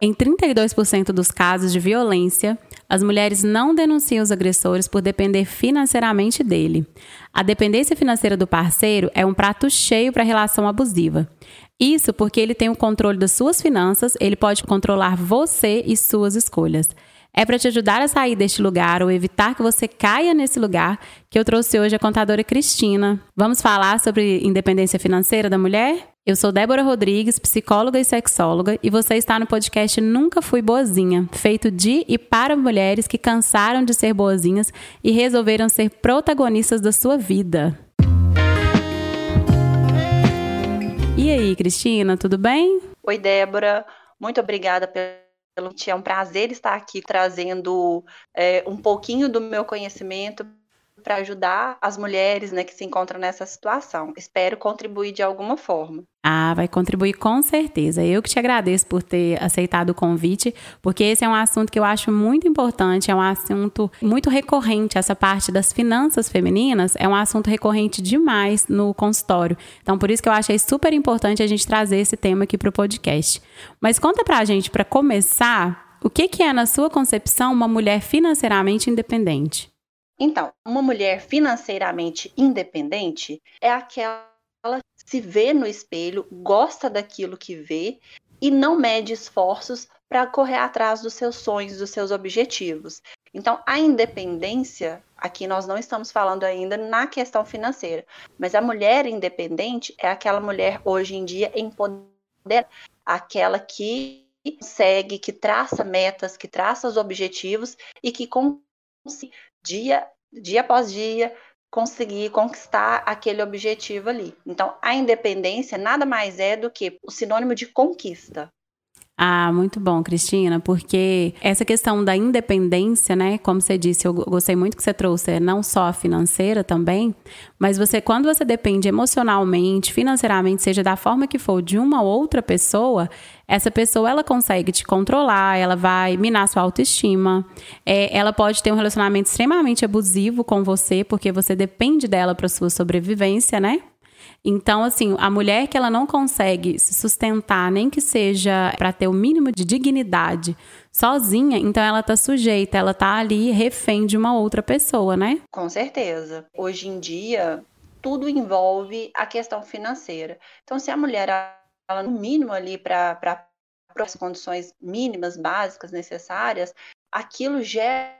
Em 32% dos casos de violência, as mulheres não denunciam os agressores por depender financeiramente dele. A dependência financeira do parceiro é um prato cheio para a relação abusiva. Isso porque ele tem o controle das suas finanças, ele pode controlar você e suas escolhas. É para te ajudar a sair deste lugar ou evitar que você caia nesse lugar que eu trouxe hoje a contadora Cristina. Vamos falar sobre independência financeira da mulher? Eu sou Débora Rodrigues, psicóloga e sexóloga, e você está no podcast Nunca Fui Boazinha, feito de e para mulheres que cansaram de ser boazinhas e resolveram ser protagonistas da sua vida. E aí, Cristina, tudo bem? Oi, Débora. Muito obrigada pelo é um prazer estar aqui trazendo é, um pouquinho do meu conhecimento para ajudar as mulheres né, que se encontram nessa situação. Espero contribuir de alguma forma. Ah, vai contribuir com certeza. Eu que te agradeço por ter aceitado o convite, porque esse é um assunto que eu acho muito importante, é um assunto muito recorrente. Essa parte das finanças femininas é um assunto recorrente demais no consultório. Então, por isso que eu achei super importante a gente trazer esse tema aqui para o podcast. Mas conta para a gente, para começar, o que, que é, na sua concepção, uma mulher financeiramente independente? Então, uma mulher financeiramente independente é aquela que se vê no espelho, gosta daquilo que vê e não mede esforços para correr atrás dos seus sonhos, dos seus objetivos. Então, a independência, aqui nós não estamos falando ainda na questão financeira, mas a mulher independente é aquela mulher hoje em dia empoderada, aquela que segue, que traça metas, que traça os objetivos e que consegue dia, dia após dia, conseguir conquistar aquele objetivo ali. Então, a independência nada mais é do que o sinônimo de conquista. Ah, muito bom, Cristina, porque essa questão da independência, né? Como você disse, eu gostei muito que você trouxe, é não só financeira também, mas você, quando você depende emocionalmente, financeiramente, seja da forma que for, de uma outra pessoa, essa pessoa ela consegue te controlar, ela vai minar sua autoestima, é, ela pode ter um relacionamento extremamente abusivo com você, porque você depende dela para sua sobrevivência, né? Então, assim, a mulher que ela não consegue se sustentar, nem que seja para ter o mínimo de dignidade sozinha, então ela tá sujeita, ela tá ali refém de uma outra pessoa, né? Com certeza. Hoje em dia, tudo envolve a questão financeira. Então, se a mulher ela no mínimo ali para as condições mínimas básicas necessárias, aquilo gera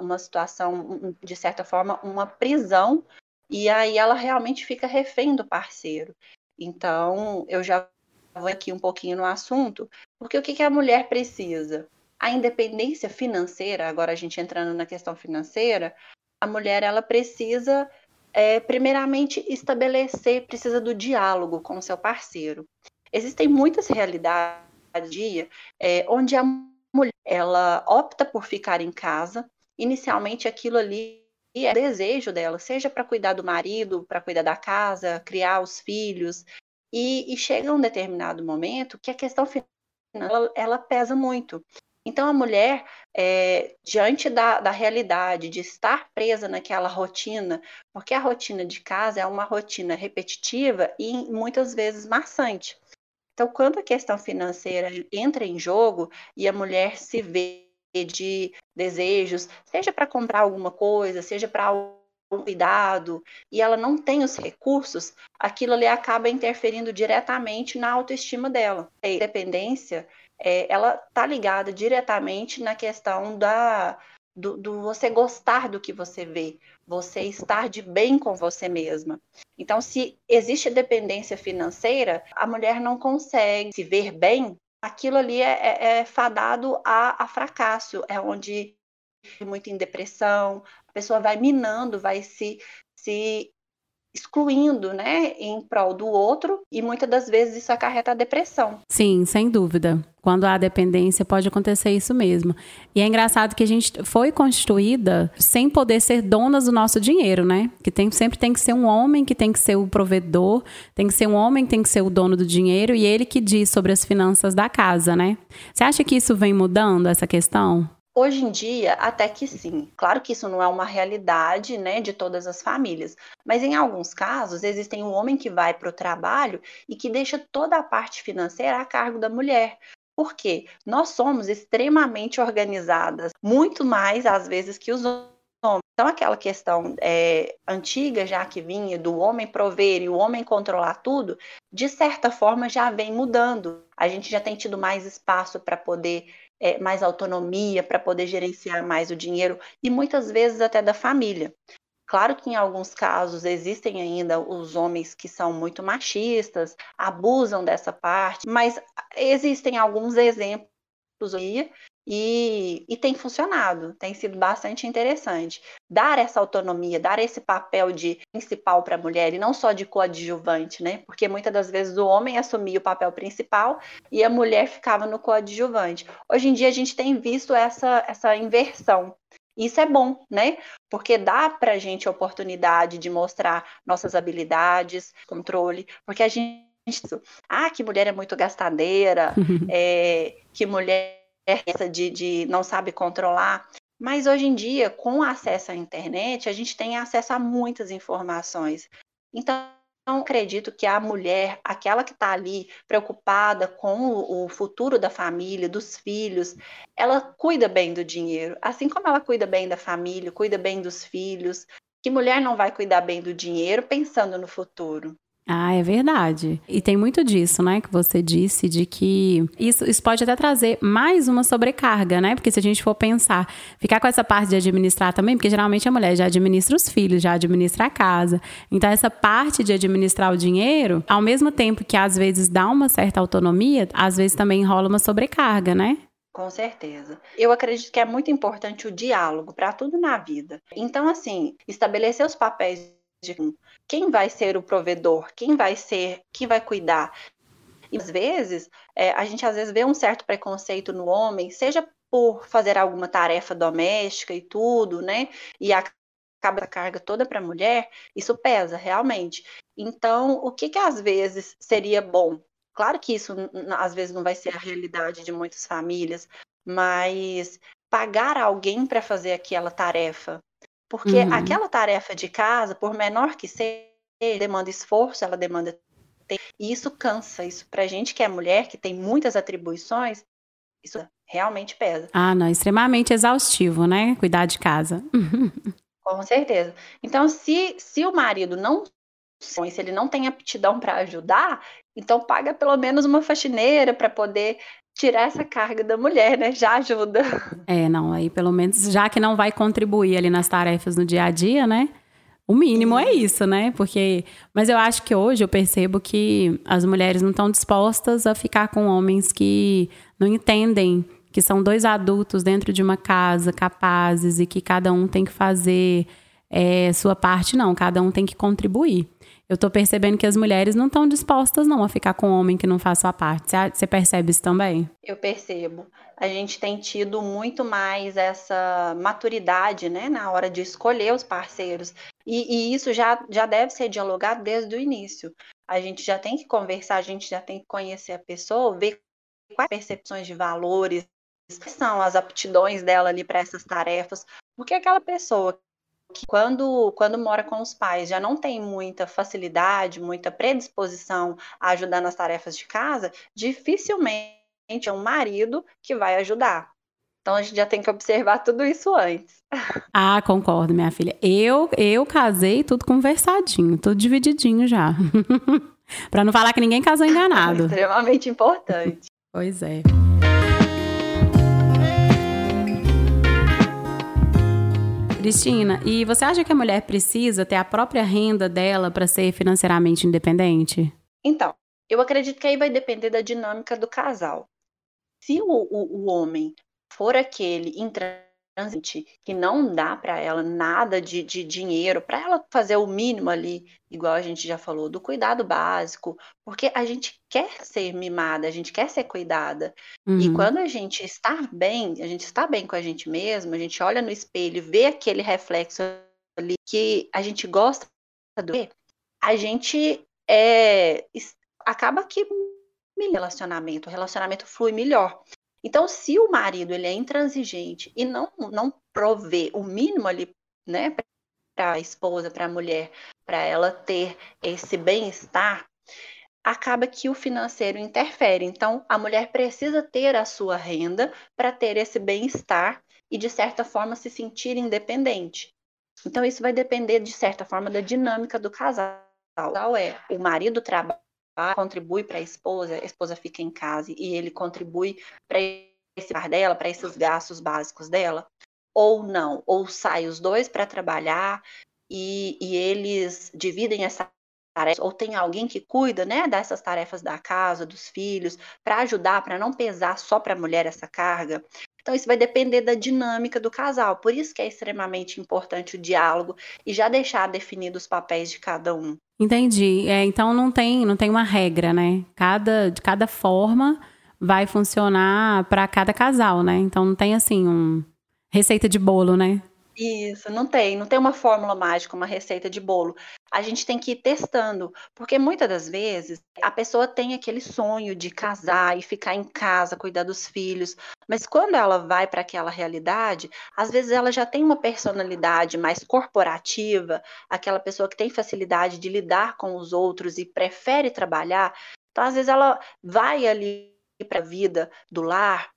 uma situação, de certa forma, uma prisão e aí ela realmente fica refém do parceiro. Então, eu já vou aqui um pouquinho no assunto, porque o que, que a mulher precisa? A independência financeira, agora a gente entrando na questão financeira, a mulher ela precisa, é, primeiramente, estabelecer, precisa do diálogo com o seu parceiro. Existem muitas realidades dia é, onde a mulher ela opta por ficar em casa. Inicialmente, aquilo ali e é desejo dela, seja para cuidar do marido, para cuidar da casa, criar os filhos. E, e, chega um determinado momento que a questão financeira ela, ela pesa muito. Então, a mulher, é, diante da, da realidade de estar presa naquela rotina, porque a rotina de casa é uma rotina repetitiva e muitas vezes maçante. Então, quando a questão financeira entra em jogo e a mulher se vê de desejos, seja para comprar alguma coisa, seja para um cuidado, e ela não tem os recursos, aquilo ali acaba interferindo diretamente na autoestima dela. A independência, é, ela está ligada diretamente na questão da, do, do, você gostar do que você vê, você estar de bem com você mesma. Então, se existe dependência financeira, a mulher não consegue se ver bem aquilo ali é, é, é fadado a, a, fracasso, é onde muito em depressão, a pessoa vai minando, vai se, se excluindo, né, em prol do outro, e muitas das vezes isso acarreta a depressão. Sim, sem dúvida. Quando há dependência, pode acontecer isso mesmo. E é engraçado que a gente foi constituída sem poder ser donas do nosso dinheiro, né? Que tem, sempre tem que ser um homem que tem que ser o provedor, tem que ser um homem que tem que ser o dono do dinheiro e ele que diz sobre as finanças da casa, né? Você acha que isso vem mudando, essa questão? Hoje em dia, até que sim. Claro que isso não é uma realidade né, de todas as famílias, mas em alguns casos existem um homem que vai para o trabalho e que deixa toda a parte financeira a cargo da mulher. Por quê? Nós somos extremamente organizadas, muito mais às vezes que os homens. Então, aquela questão é, antiga já que vinha do homem prover e o homem controlar tudo, de certa forma já vem mudando. A gente já tem tido mais espaço para poder, é, mais autonomia, para poder gerenciar mais o dinheiro e muitas vezes até da família. Claro que em alguns casos existem ainda os homens que são muito machistas, abusam dessa parte, mas existem alguns exemplos e, e, tem funcionado, tem sido bastante interessante. Dar essa autonomia, dar esse papel de principal para a mulher e não só de coadjuvante, né? Porque muitas das vezes o homem assumia o papel principal e a mulher ficava no coadjuvante. Hoje em dia a gente tem visto essa, essa inversão. Isso é bom, né? Porque dá para a gente a oportunidade de mostrar nossas habilidades, controle, porque a gente. Ah, que mulher é muito gastadeira, é, que mulher essa de, de não sabe controlar. Mas hoje em dia, com acesso à internet, a gente tem acesso a muitas informações. Então, acredito que a mulher, aquela que está ali preocupada com o, futuro da família, dos filhos, ela cuida bem do dinheiro. Assim como ela cuida bem da família, cuida bem dos filhos. Que mulher não vai cuidar bem do dinheiro pensando no futuro? Ah, é verdade. E tem muito disso, né, que você disse, de que isso, isso pode até trazer mais uma sobrecarga, né? Porque se a gente for pensar, ficar com essa parte de administrar também, porque geralmente a mulher já administra os filhos, já administra a casa. Então, essa parte de administrar o dinheiro, ao mesmo tempo que às vezes dá uma certa autonomia, às vezes também rola uma sobrecarga, né? Com certeza. Eu acredito que é muito importante o diálogo para tudo na vida. Então, assim, estabelecer os papéis de quem vai ser o provedor, quem vai ser, quem vai cuidar. E às vezes, é, a gente às vezes vê um certo preconceito no homem, seja por fazer alguma tarefa doméstica e tudo, né? E acaba a carga toda para a mulher, isso pesa realmente. Então, o que que às vezes seria bom? Claro que isso às vezes não vai ser a realidade de muitas famílias, mas pagar alguém para fazer aquela tarefa, porque uhum. aquela tarefa de casa, por menor que seja, demanda esforço, ela demanda tempo, e isso cansa. Isso pra gente que é mulher, que tem muitas atribuições, isso realmente pesa. Ah, não, extremamente exaustivo, né? Cuidar de casa. Com certeza. Então, se, se o marido não se ele não tem aptidão para ajudar, então paga pelo menos uma faxineira para poder tirar essa carga da mulher, né? Já ajuda. É, não, aí pelo menos, já que não vai contribuir ali nas tarefas no dia a dia, né? O mínimo é isso, né? Porque. Mas eu acho que hoje eu percebo que as mulheres não estão dispostas a ficar com homens que não entendem que são dois adultos dentro de uma casa capazes e que cada um tem que fazer é, sua parte, não. Cada um tem que contribuir eu tô percebendo que as mulheres não estão dispostas não a ficar com um homem que não faz sua parte. Você percebe isso também? Eu percebo. A gente tem tido muito mais essa maturidade, né, na hora de escolher os parceiros. E, e isso já, já deve ser dialogado desde o início. A gente já tem que conversar, a gente já tem que conhecer a pessoa, ver quais percepções de valores, quais são as aptidões dela ali para essas tarefas. Porque aquela pessoa que quando, quando mora com os pais já não tem muita facilidade, muita predisposição a ajudar nas tarefas de casa, dificilmente é um marido que vai ajudar. Então a gente já tem que observar tudo isso antes. Ah, concordo, minha filha. Eu eu casei tudo conversadinho, tudo divididinho já. para não falar que ninguém casou enganado. É extremamente importante. Pois é. Cristina, e você acha que a mulher precisa ter a própria renda dela para ser financeiramente independente? Então, eu acredito que aí vai depender da dinâmica do casal. Se o, o, o homem for aquele intransigente que não dá para ela nada de, de dinheiro, para ela fazer o mínimo ali, igual a gente já falou, do cuidado básico, porque a gente quer ser mimada, a gente quer ser cuidada. Uhum. E quando a gente está bem, a gente está bem com a gente mesmo, a gente olha no espelho, vê aquele reflexo ali que a gente gosta de ver, a gente é, acaba que relacionamento, o relacionamento flui melhor. Então, se o marido ele é intransigente e não, não provê o mínimo ali, né, para a esposa, para a mulher, para ela ter esse bem-estar, acaba que o financeiro interfere. Então, a mulher precisa ter a sua renda para ter esse bem-estar e, de certa forma, se sentir independente. Então, isso vai depender, de certa forma, da dinâmica do casal. É o marido trabalha, contribui para a esposa, a esposa fica em casa e ele contribui para esse par dela, para esses gastos básicos dela, ou não, ou sai os dois para trabalhar e, e eles dividem essa tarefa, ou tem alguém que cuida, né, dessas tarefas da casa, dos filhos, para ajudar, para não pesar só para a mulher essa carga. Então, isso vai depender da dinâmica do casal. Por isso que é extremamente importante o diálogo e já deixar definidos os papéis de cada um. Entendi. É, então não tem, não tem uma regra, né? Cada, de cada forma vai funcionar para cada casal, né? Então não tem assim um receita de bolo, né? Isso, não tem, não tem uma fórmula mágica, uma receita de bolo. A gente tem que ir testando, porque muitas das vezes a pessoa tem aquele sonho de casar e ficar em casa, cuidar dos filhos, mas quando ela vai para aquela realidade, às vezes ela já tem uma personalidade mais corporativa, aquela pessoa que tem facilidade de lidar com os outros e prefere trabalhar. Então, às vezes ela vai ali para a vida do lar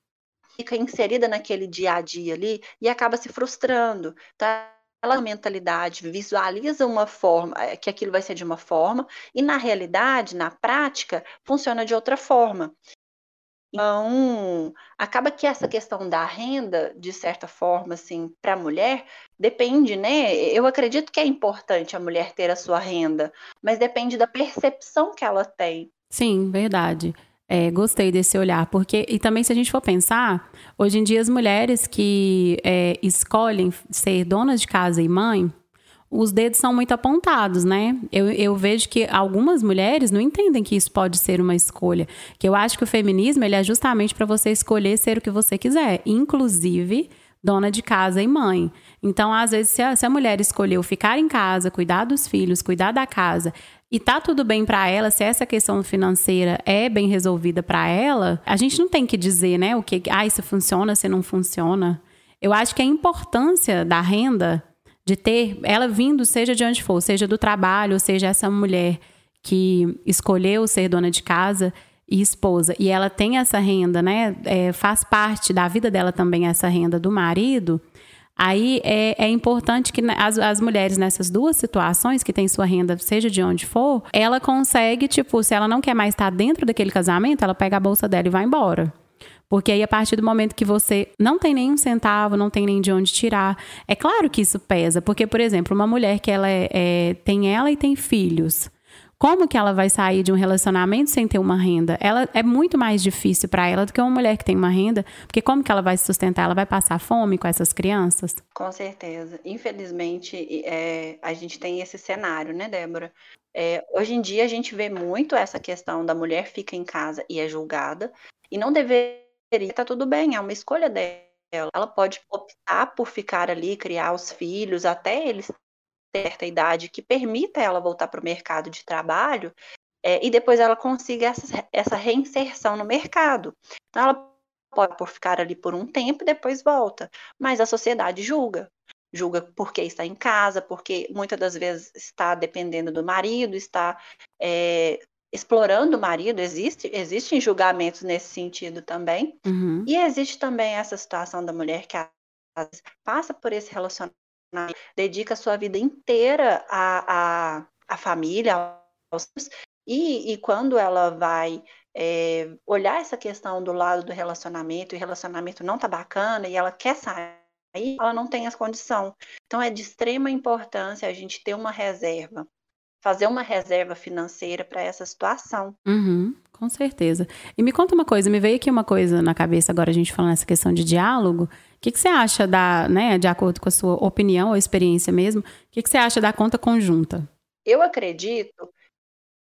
fica inserida naquele dia a dia ali e acaba se frustrando. Tá? Ela mentalidade visualiza uma forma, eh, que aquilo vai ser de uma forma, e na realidade, na prática, funciona de outra forma. Então, acaba que essa questão da renda, de certa forma, assim, para a mulher, depende, né? Eu acredito que é importante a mulher ter a sua renda, mas depende da percepção que ela tem. Sim, verdade. É, gostei desse olhar, porque e também se a gente for pensar, hoje em dia as mulheres que é, escolhem ser donas de casa e mãe, os dedos são muito apontados, né? Eu, eu vejo que algumas mulheres não entendem que isso pode ser uma escolha. Que eu acho que o feminismo ele é justamente para você escolher ser o que você quiser, inclusive dona de casa e mãe. Então, às vezes, se a, se a mulher escolheu ficar em casa, cuidar dos filhos, cuidar da casa, e tá tudo bem para ela, se essa questão financeira é bem resolvida para ela, a gente não tem que dizer, né, o que, ah, isso funciona, se não funciona. Eu acho que a importância da renda, de ter ela vindo, seja de onde for, seja do trabalho, seja essa mulher que escolheu ser dona de casa e esposa, e ela tem essa renda, né, é, faz parte da vida dela também essa renda do marido, Aí é, é importante que as, as mulheres nessas duas situações, que tem sua renda, seja de onde for, ela consegue, tipo, se ela não quer mais estar dentro daquele casamento, ela pega a bolsa dela e vai embora. Porque aí, a partir do momento que você não tem nenhum centavo, não tem nem de onde tirar, é claro que isso pesa. Porque, por exemplo, uma mulher que ela é, é, tem ela e tem filhos. Como que ela vai sair de um relacionamento sem ter uma renda? Ela é muito mais difícil para ela do que uma mulher que tem uma renda, porque como que ela vai se sustentar? Ela vai passar fome com essas crianças? Com certeza. Infelizmente, é, a gente tem esse cenário, né, Débora? É, hoje em dia a gente vê muito essa questão da mulher fica em casa e é julgada e não deveria estar tá tudo bem, é uma escolha dela. Ela pode optar por ficar ali, criar os filhos até eles certa idade que permita ela voltar para o mercado de trabalho é, e depois ela consiga essa, essa reinserção no mercado. Então, ela pode por ficar ali por um tempo e depois volta, mas a sociedade julga. Julga porque está em casa, porque muitas das vezes está dependendo do marido, está é, explorando o marido, existe, existem julgamentos nesse sentido também. Uhum. E existe também essa situação da mulher que passa por esse relacionamento dedica sua vida inteira à, à, à família, aos e, e quando ela vai é, olhar essa questão do lado do relacionamento, e o relacionamento não tá bacana, e ela quer sair, ela não tem as condições. Então é de extrema importância a gente ter uma reserva, fazer uma reserva financeira para essa situação. Uhum, com certeza. E me conta uma coisa, me veio aqui uma coisa na cabeça agora a gente falando essa questão de diálogo que, que você acha da, né, de acordo com a sua opinião ou experiência mesmo, o que, que você acha da conta conjunta? Eu acredito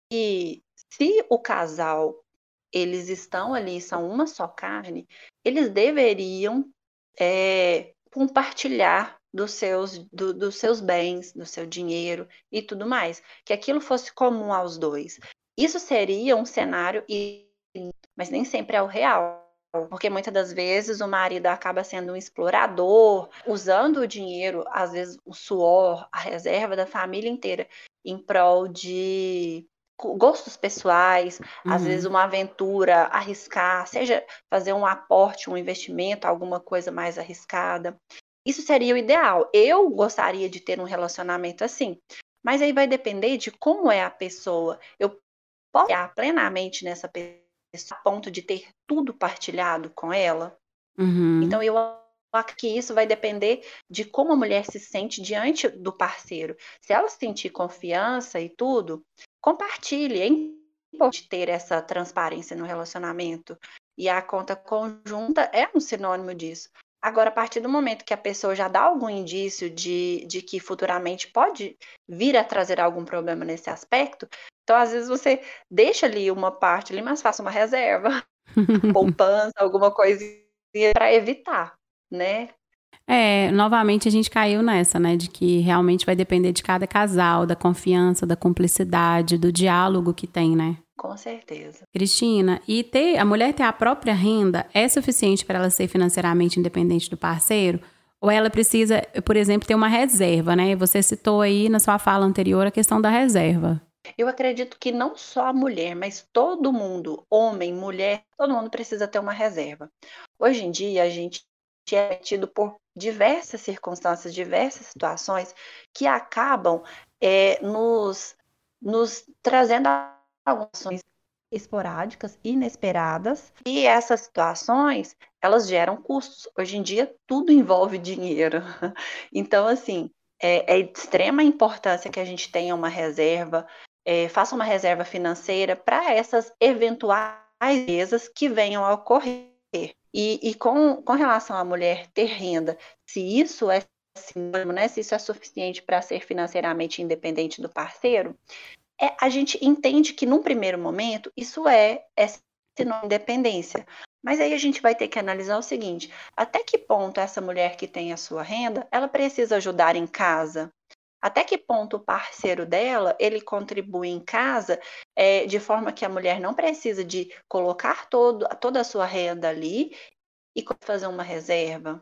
que se o casal eles estão ali, são uma só carne, eles deveriam é, compartilhar dos seus, do, dos seus bens, do seu dinheiro e tudo mais. Que aquilo fosse comum aos dois. Isso seria um cenário, mas nem sempre é o real porque muitas das vezes o marido acaba sendo um explorador, usando o dinheiro, às vezes o suor, a reserva da família inteira, em prol de gostos pessoais, uhum. às vezes uma aventura, arriscar, seja fazer um aporte, um investimento, alguma coisa mais arriscada. Isso seria o ideal. Eu gostaria de ter um relacionamento assim. Mas aí vai depender de como é a pessoa. Eu posso confiar plenamente nessa pessoa a ponto de ter tudo partilhado com ela. Uhum. Então eu acho que isso vai depender de como a mulher se sente diante do parceiro. Se ela sentir confiança e tudo, compartilhe. É importante ter essa transparência no relacionamento. E a conta conjunta é um sinônimo disso. Agora, a partir do momento que a pessoa já dá algum indício de, de que futuramente pode vir a trazer algum problema nesse aspecto, então às vezes você deixa ali uma parte ali, mas faça uma reserva, poupança, alguma coisinha para evitar, né? É, novamente a gente caiu nessa, né, de que realmente vai depender de cada casal, da confiança, da cumplicidade, do diálogo que tem, né? Com certeza. Cristina, e ter a mulher ter a própria renda é suficiente para ela ser financeiramente independente do parceiro? Ou ela precisa, por exemplo, ter uma reserva, né? Você citou aí na sua fala anterior a questão da reserva. Eu acredito que não só a mulher, mas todo mundo, homem, mulher, todo mundo precisa ter uma reserva. Hoje em dia, a gente é tido por diversas circunstâncias, diversas situações que acabam é, nos, nos trazendo algumas esporádicas, inesperadas, e essas situações, elas geram custos. Hoje em dia, tudo envolve dinheiro. Então, assim, é, é de extrema importância que a gente tenha uma reserva, é, faça uma reserva financeira para essas eventuais mesas que venham a ocorrer. E, e com, com relação à mulher ter renda, se isso é sinônimo, né, se isso é suficiente para ser financeiramente independente do parceiro, é, a gente entende que num primeiro momento isso é, é sinônimo de independência. Mas aí a gente vai ter que analisar o seguinte: até que ponto essa mulher que tem a sua renda, ela precisa ajudar em casa? Até que ponto o parceiro dela ele contribui em casa é, de forma que a mulher não precisa de colocar todo, toda a sua renda ali e fazer uma reserva?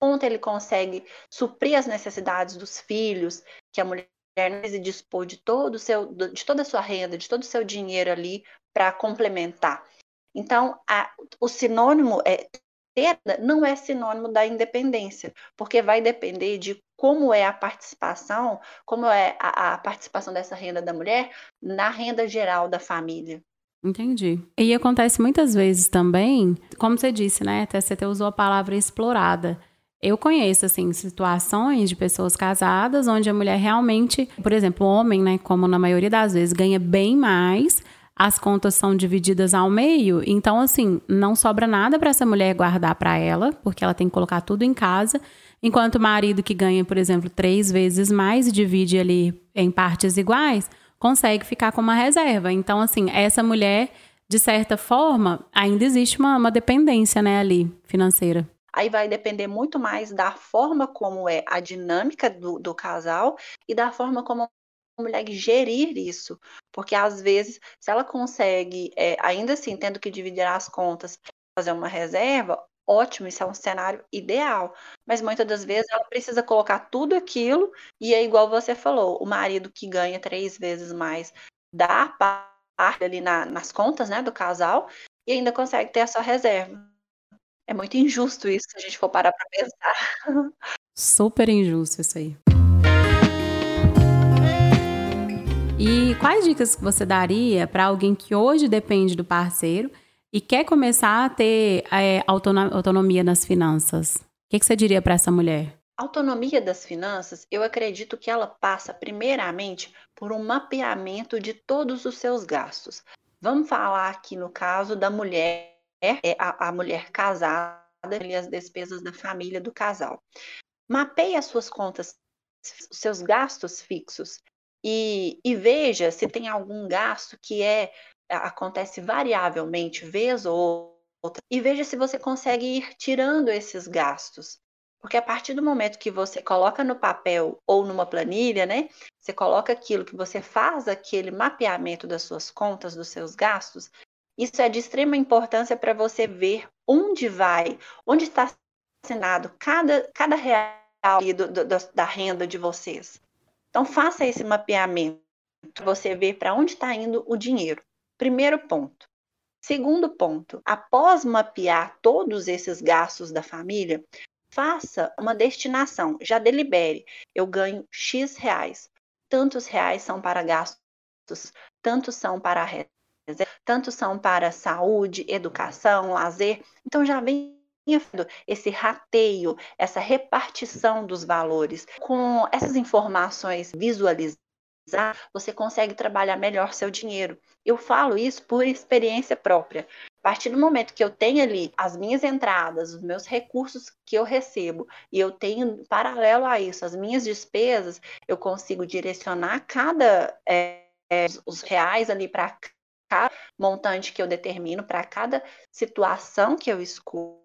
Ponto ele consegue suprir as necessidades dos filhos, que a mulher e dispor de todo o seu, de toda a sua renda, de todo o seu dinheiro ali para complementar. Então, a, o sinônimo é ter não é sinônimo da independência, porque vai depender de como é a participação, como é a, a participação dessa renda da mulher na renda geral da família. Entendi. E acontece muitas vezes também, como você disse, né? Até você usou a palavra explorada. Eu conheço, assim, situações de pessoas casadas onde a mulher realmente, por exemplo, o homem, né, como na maioria das vezes, ganha bem mais, as contas são divididas ao meio, então, assim, não sobra nada para essa mulher guardar para ela, porque ela tem que colocar tudo em casa, enquanto o marido que ganha, por exemplo, três vezes mais e divide ali em partes iguais, consegue ficar com uma reserva. Então, assim, essa mulher, de certa forma, ainda existe uma, uma dependência, né, ali, financeira. Aí vai depender muito mais da forma como é a dinâmica do, do casal e da forma como a mulher gerir isso. Porque às vezes, se ela consegue, é, ainda assim, tendo que dividir as contas, fazer uma reserva, ótimo, isso é um cenário ideal. Mas muitas das vezes ela precisa colocar tudo aquilo, e é igual você falou, o marido que ganha três vezes mais dá parte ali na, nas contas né, do casal e ainda consegue ter a sua reserva. É muito injusto isso se a gente for parar para pensar. Super injusto isso aí. E quais dicas você daria para alguém que hoje depende do parceiro e quer começar a ter é, autonomia nas finanças? O que, que você diria para essa mulher? Autonomia das finanças, eu acredito que ela passa primeiramente por um mapeamento de todos os seus gastos. Vamos falar aqui no caso da mulher é a, a mulher casada e as despesas da família do casal. Mapeie as suas contas, os seus gastos fixos e, e veja se tem algum gasto que é acontece variavelmente, vez ou outra, e veja se você consegue ir tirando esses gastos. Porque a partir do momento que você coloca no papel ou numa planilha, né? Você coloca aquilo que você faz aquele mapeamento das suas contas, dos seus gastos, isso é de extrema importância para você ver onde vai, onde está assinado cada, cada real do, do, da renda de vocês. Então, faça esse mapeamento. você ver para onde está indo o dinheiro. Primeiro ponto. Segundo ponto, após mapear todos esses gastos da família, faça uma destinação, já delibere. Eu ganho X reais. Tantos reais são para gastos, tantos são para reserva, tantos são para saúde, educação, lazer. Então já vem esse rateio, essa repartição dos valores. Com essas informações visualizadas, você consegue trabalhar melhor seu dinheiro. Eu falo isso por experiência própria. A partir do momento que eu tenho ali as minhas entradas, os meus recursos que eu recebo, e eu tenho, paralelo a isso, as minhas despesas, eu consigo direcionar cada é, os reais ali para cada montante que eu determino, para cada situação que eu escolho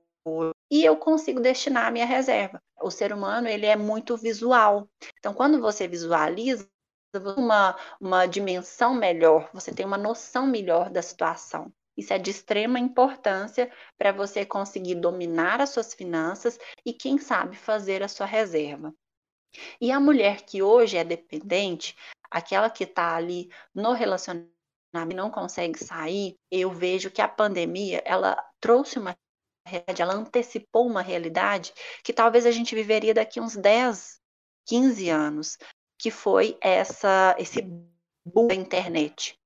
e eu consigo destinar a minha reserva. O ser humano ele é muito visual. Então, quando você visualiza uma, uma dimensão melhor, você tem uma noção melhor da situação. Isso é de extrema importância para você conseguir dominar as suas finanças e, quem sabe, fazer a sua reserva. E a mulher que hoje é dependente, aquela que está ali no relacionamento e não consegue sair, eu vejo que a pandemia ela trouxe uma ela antecipou uma realidade que talvez a gente viveria daqui uns 10, 15 anos, que foi essa esse boom da internet.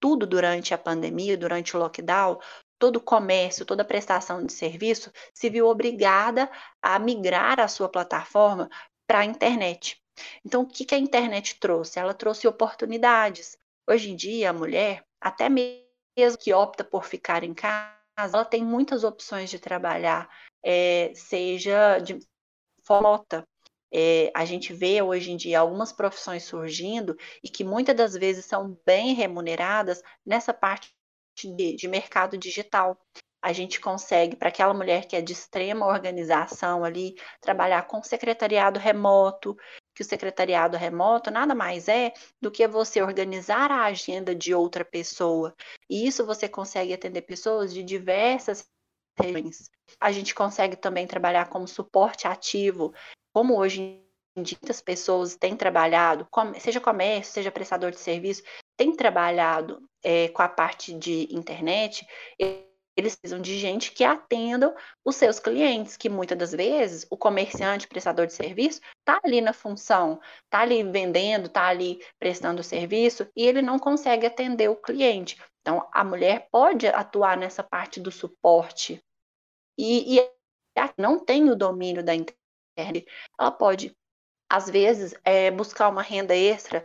Tudo durante a pandemia, durante o lockdown, todo o comércio, toda a prestação de serviço se viu obrigada a migrar a sua plataforma para a internet. Então, o que, que a internet trouxe? Ela trouxe oportunidades. Hoje em dia, a mulher, até mesmo que opta por ficar em casa, ela tem muitas opções de trabalhar, é, seja de forma é, a gente vê hoje em dia algumas profissões surgindo e que muitas das vezes são bem remuneradas nessa parte de, de mercado digital. A gente consegue, para aquela mulher que é de extrema organização ali, trabalhar com secretariado remoto, que o secretariado remoto nada mais é do que você organizar a agenda de outra pessoa. E isso você consegue atender pessoas de diversas regiões. A gente consegue também trabalhar como suporte ativo, como hoje em dia muitas pessoas têm trabalhado, seja comércio, seja prestador de serviço, têm trabalhado é, com a parte de internet, eles precisam de gente que atendam os seus clientes, que muitas das vezes o comerciante, prestador de serviço, está ali na função, está ali vendendo, está ali prestando serviço e ele não consegue atender o cliente. Então, a mulher pode atuar nessa parte do suporte e, e não tem o domínio da internet, ela pode, às vezes, é, buscar uma renda extra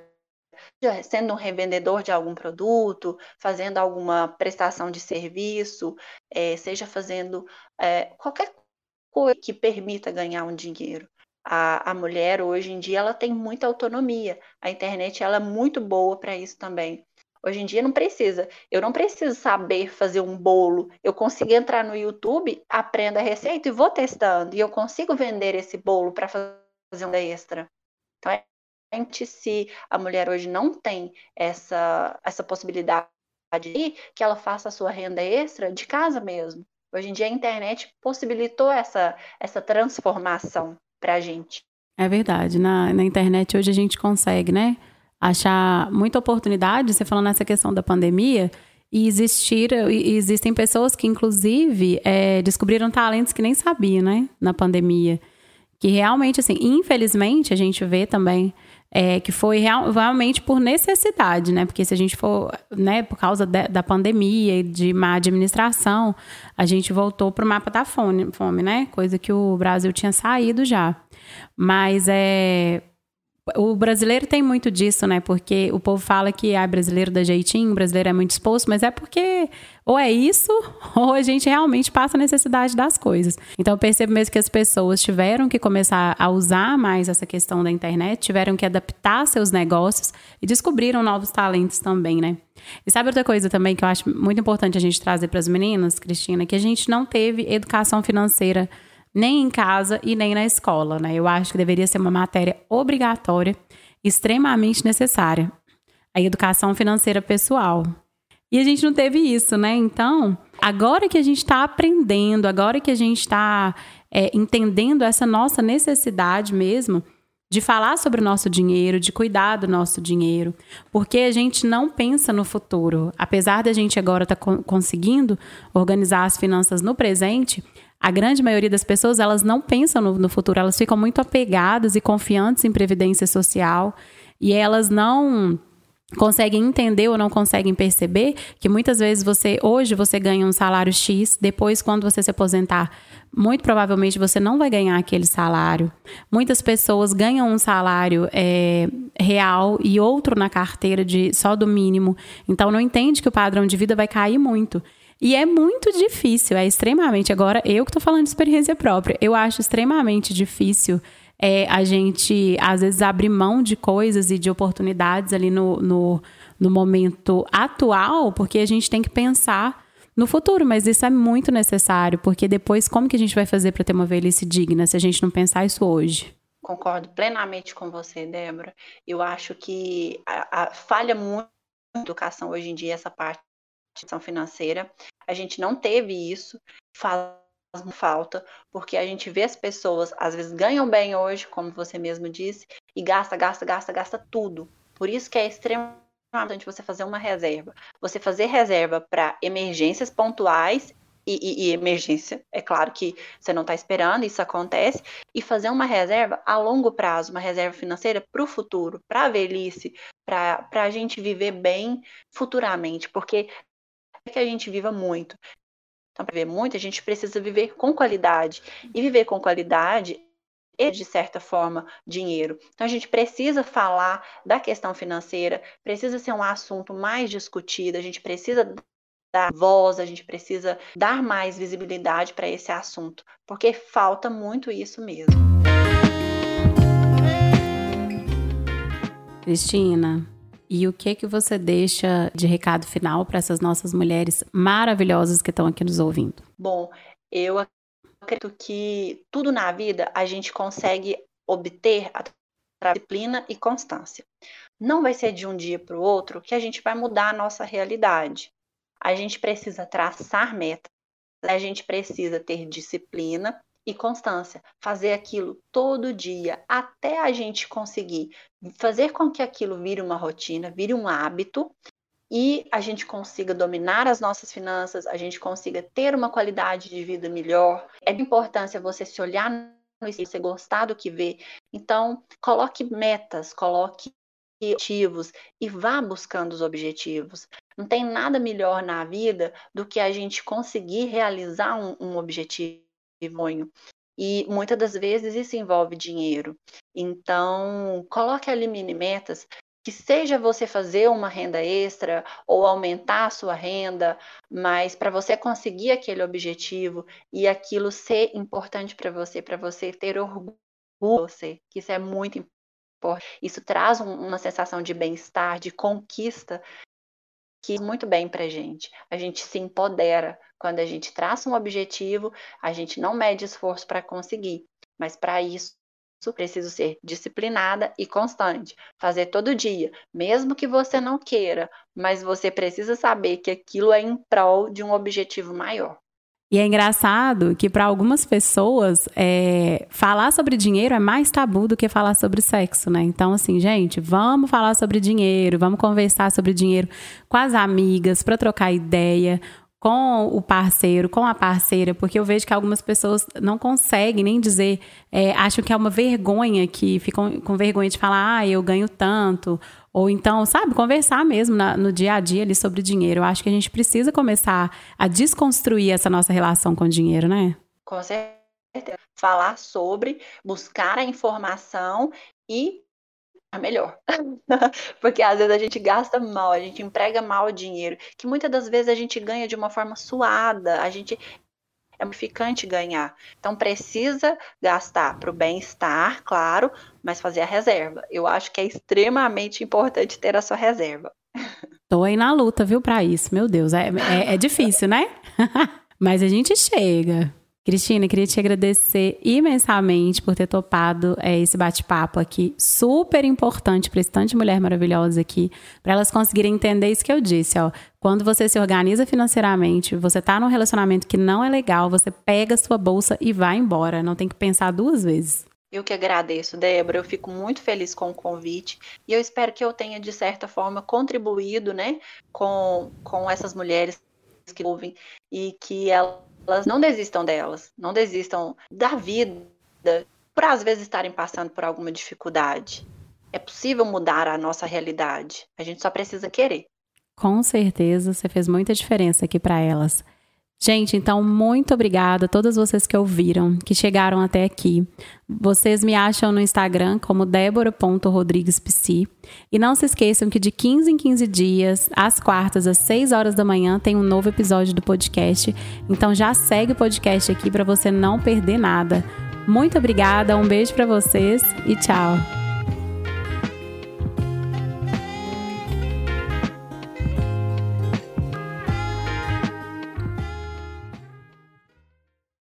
sendo um revendedor de algum produto, fazendo alguma prestação de serviço, é, seja fazendo é, qualquer coisa que permita ganhar um dinheiro. A, a mulher hoje em dia ela tem muita autonomia. A internet ela é muito boa para isso também. Hoje em dia não precisa. Eu não preciso saber fazer um bolo. Eu consigo entrar no YouTube, aprendo a receita e vou testando. E eu consigo vender esse bolo para fazer um extra. Então é se a mulher hoje não tem essa, essa possibilidade de que ela faça a sua renda extra de casa mesmo. Hoje em dia a internet possibilitou essa, essa transformação para a gente. É verdade. Na, na internet hoje a gente consegue, né? Achar muita oportunidade, você falando nessa questão da pandemia, e existir, existem pessoas que, inclusive, é, descobriram talentos que nem sabiam, né? Na pandemia. Que realmente, assim, infelizmente, a gente vê também é, que foi real, realmente por necessidade, né? Porque se a gente for, né, por causa de, da pandemia e de má administração, a gente voltou para o mapa da fome, fome, né? Coisa que o Brasil tinha saído já. Mas é, o brasileiro tem muito disso, né? Porque o povo fala que ah, brasileiro dá jeitinho, brasileiro é muito exposto, mas é porque ou é isso, ou a gente realmente passa a necessidade das coisas. Então eu percebo mesmo que as pessoas tiveram que começar a usar mais essa questão da internet, tiveram que adaptar seus negócios e descobriram novos talentos também, né? E sabe outra coisa também que eu acho muito importante a gente trazer para as meninas, Cristina, que a gente não teve educação financeira nem em casa e nem na escola, né? Eu acho que deveria ser uma matéria obrigatória, extremamente necessária. A educação financeira pessoal. E a gente não teve isso, né? Então, agora que a gente está aprendendo, agora que a gente está é, entendendo essa nossa necessidade mesmo de falar sobre o nosso dinheiro, de cuidar do nosso dinheiro, porque a gente não pensa no futuro. Apesar da gente agora estar tá conseguindo organizar as finanças no presente, a grande maioria das pessoas elas não pensam no, no futuro, elas ficam muito apegadas e confiantes em previdência social. E elas não conseguem entender ou não conseguem perceber que muitas vezes você hoje você ganha um salário X, depois quando você se aposentar, muito provavelmente você não vai ganhar aquele salário. Muitas pessoas ganham um salário é, real e outro na carteira de só do mínimo, então não entende que o padrão de vida vai cair muito. E é muito difícil, é extremamente. Agora, eu que estou falando de experiência própria, eu acho extremamente difícil é, a gente, às vezes, abrir mão de coisas e de oportunidades ali no, no, no momento atual, porque a gente tem que pensar no futuro, mas isso é muito necessário, porque depois como que a gente vai fazer para ter uma velhice digna se a gente não pensar isso hoje? Concordo plenamente com você, Débora. Eu acho que a, a falha muito na educação hoje em dia essa parte financeira. A gente não teve isso. Fala falta, porque a gente vê as pessoas, às vezes ganham bem hoje, como você mesmo disse, e gasta, gasta, gasta, gasta tudo. Por isso que é extremamente importante você fazer uma reserva. Você fazer reserva para emergências pontuais e, e, e, emergência, é claro que você não está esperando, isso acontece, e fazer uma reserva a longo prazo, uma reserva financeira para o futuro, para a velhice, para a gente viver bem futuramente, porque é que a gente viva muito. Então, para viver muito, a gente precisa viver com qualidade. E viver com qualidade é, de certa forma, dinheiro. Então, a gente precisa falar da questão financeira, precisa ser um assunto mais discutido, a gente precisa dar voz, a gente precisa dar mais visibilidade para esse assunto, porque falta muito isso mesmo. Cristina, e o que que você deixa de recado final para essas nossas mulheres maravilhosas que estão aqui nos ouvindo? Bom, eu acredito que tudo na vida a gente consegue obter a disciplina e constância. Não vai ser de um dia para o outro que a gente vai mudar a nossa realidade. A gente precisa traçar metas, a gente precisa ter disciplina e constância, fazer aquilo todo dia, até a gente conseguir fazer com que aquilo vire uma rotina, vire um hábito e a gente consiga dominar as nossas finanças, a gente consiga ter uma qualidade de vida melhor. É de importância você se olhar no espelho, você gostar do que vê. Então, coloque metas, coloque objetivos e vá buscando os objetivos. Não tem nada melhor na vida do que a gente conseguir realizar um, um objetivo E muitas das vezes isso envolve dinheiro. Então, coloque ali mini metas que seja você fazer uma renda extra ou aumentar a sua renda, mas para você conseguir aquele objetivo e aquilo ser importante para você, para você ter orgulho de você, que isso é muito importante. Isso traz um, uma sensação de bem-estar, de conquista, que muito bem para gente. A gente se empodera quando a gente traça um objetivo, a gente não mede esforço para conseguir, mas para isso preciso ser disciplinada e constante, fazer todo dia, mesmo que você não queira, mas você precisa saber que aquilo é em prol de um objetivo maior. E é engraçado que para algumas pessoas é, falar sobre dinheiro é mais tabu do que falar sobre sexo, né? Então, assim, gente, vamos falar sobre dinheiro, vamos conversar sobre dinheiro com as amigas para trocar ideia com o parceiro, com a parceira, porque eu vejo que algumas pessoas não conseguem nem dizer, é, acham que é uma vergonha, que ficam com vergonha de falar, ah, eu ganho tanto. Ou então, sabe, conversar mesmo na, no dia a dia ali sobre dinheiro. Eu acho que a gente precisa começar a desconstruir essa nossa relação com o dinheiro, né? Com certeza. Falar sobre, buscar a informação e melhor. Porque às vezes a gente gasta mal, a gente emprega mal o dinheiro, que muitas das vezes a gente ganha de uma forma suada, a gente é ficante ganhar. Então precisa gastar para o bem-estar, claro, mas fazer a reserva. Eu acho que é extremamente importante ter a sua reserva. Tô aí na luta, viu, para isso. Meu Deus, é, é, é difícil, né? mas a gente chega. Cristina, queria te agradecer imensamente por ter topado é, esse bate-papo aqui, super importante para esse tanto de mulher maravilhosa aqui, para elas conseguirem entender isso que eu disse, ó. Quando você se organiza financeiramente, você tá num relacionamento que não é legal, você pega a sua bolsa e vai embora, não tem que pensar duas vezes. Eu que agradeço, Débora. Eu fico muito feliz com o convite e eu espero que eu tenha, de certa forma, contribuído né, com, com essas mulheres que ouvem e que elas não desistam delas, não desistam da vida por às vezes estarem passando por alguma dificuldade. É possível mudar a nossa realidade. A gente só precisa querer. Com certeza, você fez muita diferença aqui para elas. Gente, então muito obrigada a todas vocês que ouviram, que chegaram até aqui. Vocês me acham no Instagram como débora.rodriguespc. E não se esqueçam que de 15 em 15 dias, às quartas, às 6 horas da manhã, tem um novo episódio do podcast. Então já segue o podcast aqui para você não perder nada. Muito obrigada, um beijo para vocês e tchau.